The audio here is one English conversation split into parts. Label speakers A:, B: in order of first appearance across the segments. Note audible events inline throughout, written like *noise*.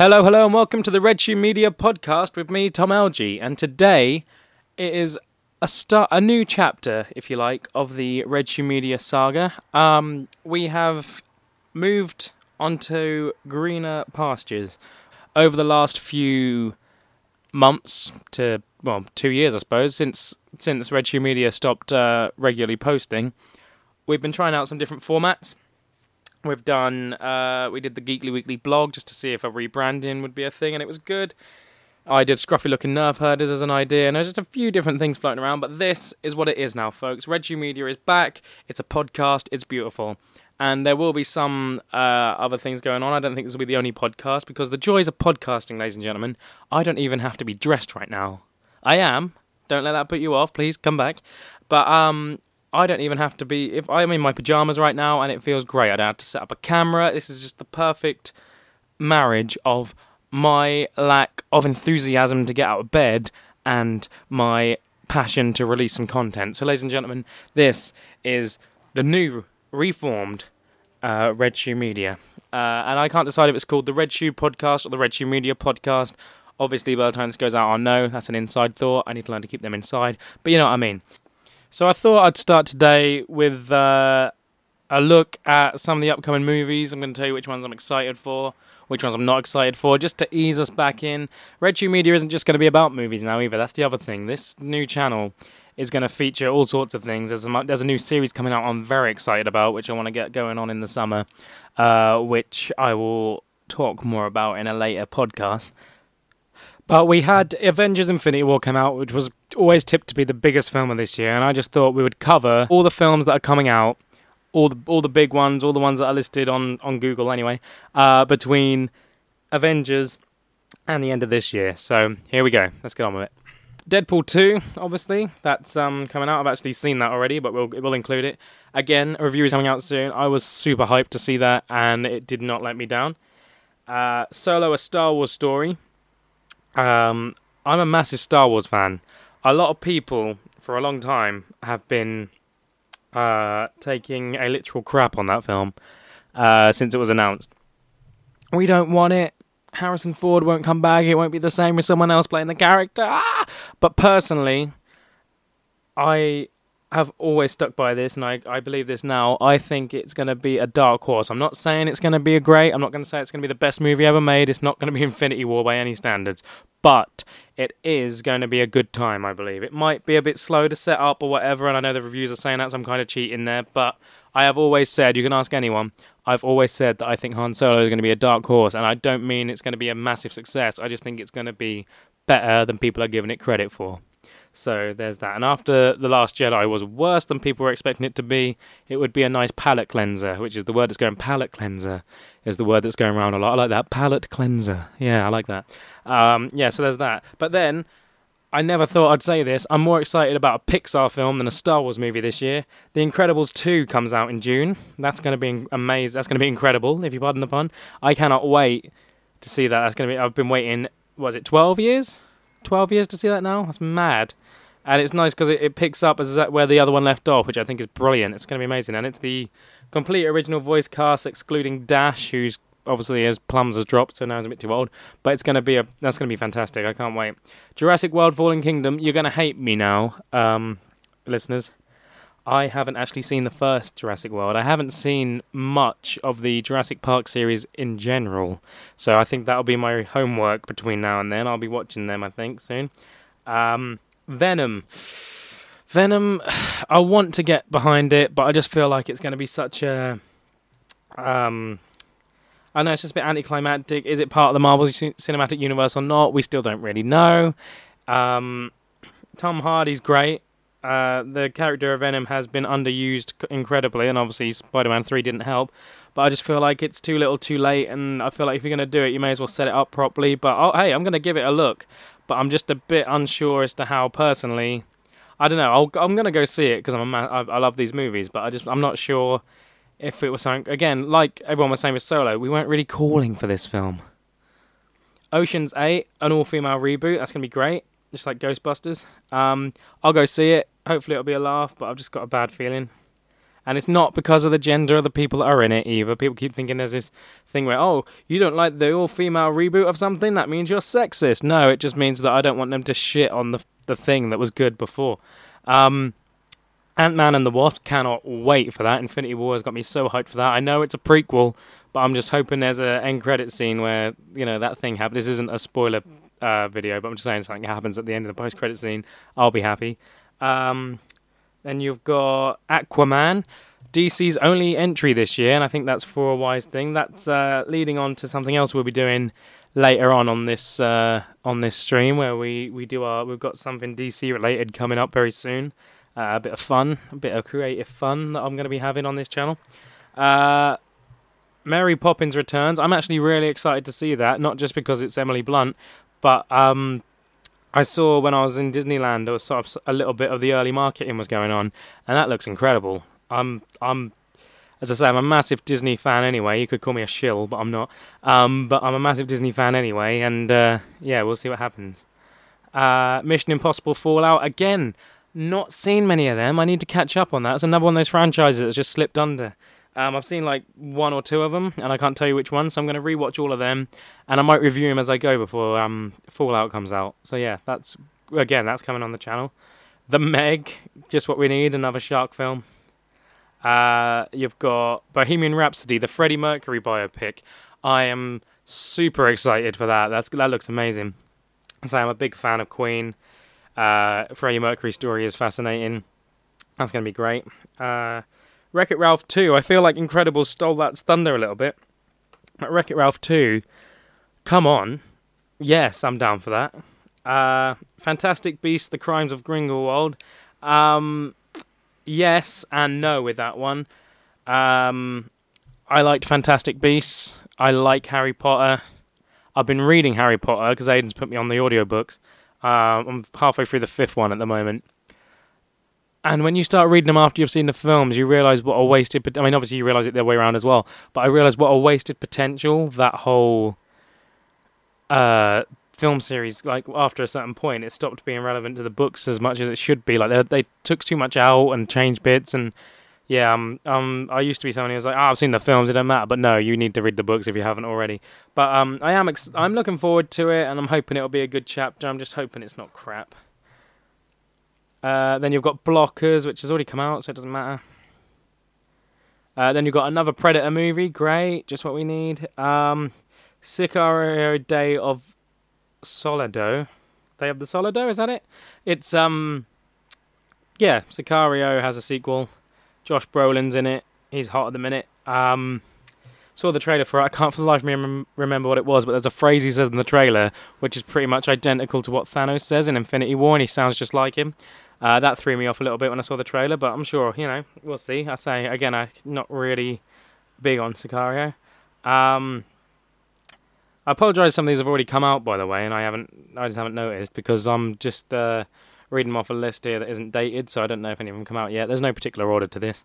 A: Hello, hello, and welcome to the Red Shoe Media podcast with me, Tom Elgie. And today it is a start, a new chapter, if you like, of the Red Shoe Media saga. Um, we have moved onto greener pastures over the last few months to well, two years, I suppose, since since Red Shoe Media stopped uh, regularly posting. We've been trying out some different formats. We've done, uh, we did the Geekly Weekly blog just to see if a rebranding would be a thing, and it was good. I did Scruffy Looking Nerf Herders as an idea, and there's just a few different things floating around, but this is what it is now, folks. Shoe Media is back. It's a podcast. It's beautiful. And there will be some uh, other things going on. I don't think this will be the only podcast because the joys of podcasting, ladies and gentlemen, I don't even have to be dressed right now. I am. Don't let that put you off. Please come back. But um, I don't even have to be. If I'm in my pajamas right now and it feels great, I don't have to set up a camera. This is just the perfect marriage of my lack of enthusiasm to get out of bed and my passion to release some content. So, ladies and gentlemen, this is the new reformed uh, Red Shoe Media. Uh, and I can't decide if it's called the Red Shoe Podcast or the Red Shoe Media Podcast. Obviously, by the time this goes out, I'll know. That's an inside thought. I need to learn to keep them inside. But you know what I mean. So I thought I'd start today with uh, a look at some of the upcoming movies. I'm going to tell you which ones I'm excited for, which ones I'm not excited for, just to ease us back in. Red Shoe Media isn't just going to be about movies now either. That's the other thing. This new channel is going to feature all sorts of things. There's a, there's a new series coming out I'm very excited about, which I want to get going on in the summer, uh, which I will talk more about in a later podcast. But we had Avengers Infinity War come out, which was always tipped to be the biggest film of this year, and I just thought we would cover all the films that are coming out, all the all the big ones, all the ones that are listed on, on Google anyway, uh, between Avengers and the end of this year. So here we go. Let's get on with it. Deadpool 2, obviously, that's um, coming out. I've actually seen that already, but we'll we'll include it. Again, a review is coming out soon. I was super hyped to see that, and it did not let me down. Uh, Solo, a Star Wars story. Um, I'm a massive Star Wars fan. A lot of people, for a long time, have been uh, taking a literal crap on that film uh, since it was announced. We don't want it. Harrison Ford won't come back. It won't be the same with someone else playing the character. Ah! But personally, I have always stuck by this, and I, I believe this now. I think it's going to be a dark horse. I'm not saying it's going to be a great. I'm not going to say it's going to be the best movie ever made. It's not going to be *laughs* Infinity War by any standards, but it is going to be a good time. I believe it might be a bit slow to set up or whatever, and I know the reviews are saying that, so I'm kind of cheating there. But I have always said, you can ask anyone. I've always said that I think Han Solo is going to be a dark horse, and I don't mean it's going to be a massive success. I just think it's going to be better than people are giving it credit for. So there's that. And after The Last Jedi was worse than people were expecting it to be, it would be a nice palate cleanser, which is the word that's going palate cleanser is the word that's going around a lot. I like that. Palate cleanser. Yeah, I like that. Um, yeah, so there's that. But then I never thought I'd say this. I'm more excited about a Pixar film than a Star Wars movie this year. The Incredibles 2 comes out in June. That's going to be amazing. That's going to be incredible, if you pardon the pun. I cannot wait to see that. That's going to be. I've been waiting. Was it 12 years? 12 years to see that now? That's mad. And it's nice because it, it picks up as where the other one left off, which I think is brilliant. It's going to be amazing. And it's the complete original voice cast, excluding Dash, who's obviously his plums has dropped, so now he's a bit too old. But it's going to be a that's going to be fantastic. I can't wait. Jurassic World: Fallen Kingdom. You're going to hate me now, um, listeners. I haven't actually seen the first Jurassic World. I haven't seen much of the Jurassic Park series in general. So I think that'll be my homework between now and then. I'll be watching them, I think, soon. Um, Venom. Venom, *sighs* I want to get behind it, but I just feel like it's going to be such a. Um, I know it's just a bit anticlimactic. Is it part of the Marvel Cinematic Universe or not? We still don't really know. Um, Tom Hardy's great. Uh, the character of Venom has been underused incredibly, and obviously Spider-Man Three didn't help. But I just feel like it's too little, too late, and I feel like if you're going to do it, you may as well set it up properly. But oh, hey, I'm going to give it a look. But I'm just a bit unsure as to how personally. I don't know. i am going to go see it because I'm a ma- I, I love these movies, but I just I'm not sure if it was something. Again, like everyone was saying with Solo, we weren't really calling for this film. Ocean's Eight, an all-female reboot. That's going to be great just like Ghostbusters. Um, I'll go see it. Hopefully, it'll be a laugh, but I've just got a bad feeling. And it's not because of the gender of the people that are in it either. People keep thinking there's this thing where, oh, you don't like the all female reboot of something, that means you're sexist. No, it just means that I don't want them to shit on the the thing that was good before. Um, Ant Man and the Wasp cannot wait for that. Infinity War has got me so hyped for that. I know it's a prequel, but I'm just hoping there's an end credit scene where you know that thing happens. This isn't a spoiler uh, video, but I'm just saying something happens at the end of the post credit scene. I'll be happy. Um, then you've got Aquaman, DC's only entry this year, and I think that's for a wise thing. That's uh, leading on to something else we'll be doing later on on this uh, on this stream where we, we do our we've got something DC related coming up very soon. Uh, a bit of fun, a bit of creative fun that I'm going to be having on this channel. Uh, Mary Poppins Returns. I'm actually really excited to see that, not just because it's Emily Blunt, but um, I saw when I was in Disneyland there was sort of a little bit of the early marketing was going on, and that looks incredible. I'm I'm as I say, I'm a massive Disney fan anyway. You could call me a shill, but I'm not. Um, but I'm a massive Disney fan anyway, and uh, yeah, we'll see what happens. Uh, Mission Impossible Fallout again. Not seen many of them. I need to catch up on that. It's another one of those franchises that's just slipped under. Um, I've seen like one or two of them, and I can't tell you which one. So I'm going to rewatch all of them, and I might review them as I go before um, Fallout comes out. So yeah, that's again that's coming on the channel. The Meg, just what we need. Another shark film. Uh, you've got Bohemian Rhapsody, the Freddie Mercury biopic. I am super excited for that. That's that looks amazing. So I'm a big fan of Queen. Uh, Freddie Mercury's story is fascinating. That's going to be great. Uh, Wreck It Ralph 2. I feel like Incredibles stole that thunder a little bit. But Wreck It Ralph 2. Come on. Yes, I'm down for that. Uh, Fantastic Beasts: The Crimes of Grindelwald. Um, yes and no with that one. Um, I liked Fantastic Beasts. I like Harry Potter. I've been reading Harry Potter because Aiden's put me on the audiobooks. Uh, I'm halfway through the fifth one at the moment. And when you start reading them after you've seen the films, you realise what a wasted. I mean, obviously you realise it the other way around as well. But I realise what a wasted potential that whole uh, film series like after a certain point it stopped being relevant to the books as much as it should be like they, they took too much out and changed bits and yeah um, um i used to be someone who was like oh, i've seen the films it don't matter but no you need to read the books if you haven't already but um i am ex- i'm looking forward to it and i'm hoping it'll be a good chapter i'm just hoping it's not crap uh, then you've got blockers which has already come out so it doesn't matter uh, then you've got another predator movie great just what we need um Sicario Day of Solido. Day of the Solido, is that it? It's um yeah, Sicario has a sequel. Josh Brolin's in it. He's hot at the minute. Um saw the trailer for it. I can't *laughs* for the life of me rem- remember what it was, but there's a phrase he says in the trailer which is pretty much identical to what Thanos says in Infinity War, and he sounds just like him. Uh, that threw me off a little bit when I saw the trailer, but I'm sure, you know, we'll see. I say, again, I'm not really big on Sicario. Um, I apologise. Some of these have already come out, by the way, and I haven't. I just haven't noticed because I'm just uh, reading them off a list here that isn't dated, so I don't know if any of them come out yet. There's no particular order to this.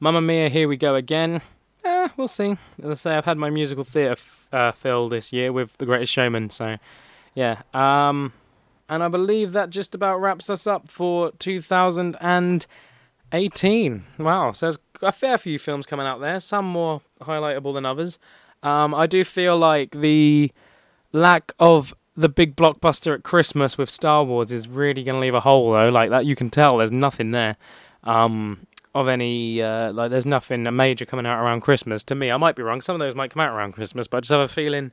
A: Mamma Mia, here we go again. Eh, we'll see. As I say, I've had my musical theatre f- uh, fill this year with The Greatest Showman, so yeah. Um, and I believe that just about wraps us up for 2018. Wow, so there's a fair few films coming out there, some more highlightable than others. Um, I do feel like the lack of the big blockbuster at Christmas with Star Wars is really going to leave a hole, though. Like that, you can tell there's nothing there um, of any. Uh, like, there's nothing major coming out around Christmas. To me, I might be wrong. Some of those might come out around Christmas, but I just have a feeling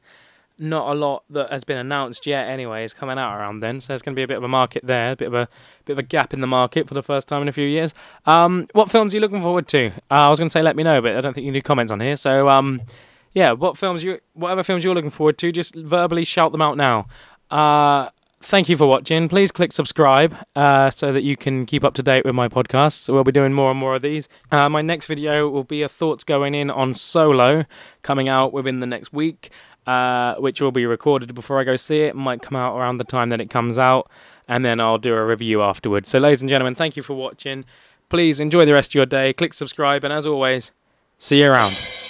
A: not a lot that has been announced yet. Anyway, is coming out around then. So there's going to be a bit of a market there, a bit of a bit of a gap in the market for the first time in a few years. Um, what films are you looking forward to? Uh, I was going to say let me know, but I don't think you do comments on here. So. Um, yeah, what films you, whatever films you're looking forward to, just verbally shout them out now. Uh, thank you for watching. Please click subscribe uh, so that you can keep up to date with my podcasts. We'll be doing more and more of these. Uh, my next video will be a thoughts going in on Solo, coming out within the next week, uh, which will be recorded before I go see it. it. Might come out around the time that it comes out, and then I'll do a review afterwards. So, ladies and gentlemen, thank you for watching. Please enjoy the rest of your day. Click subscribe, and as always, see you around.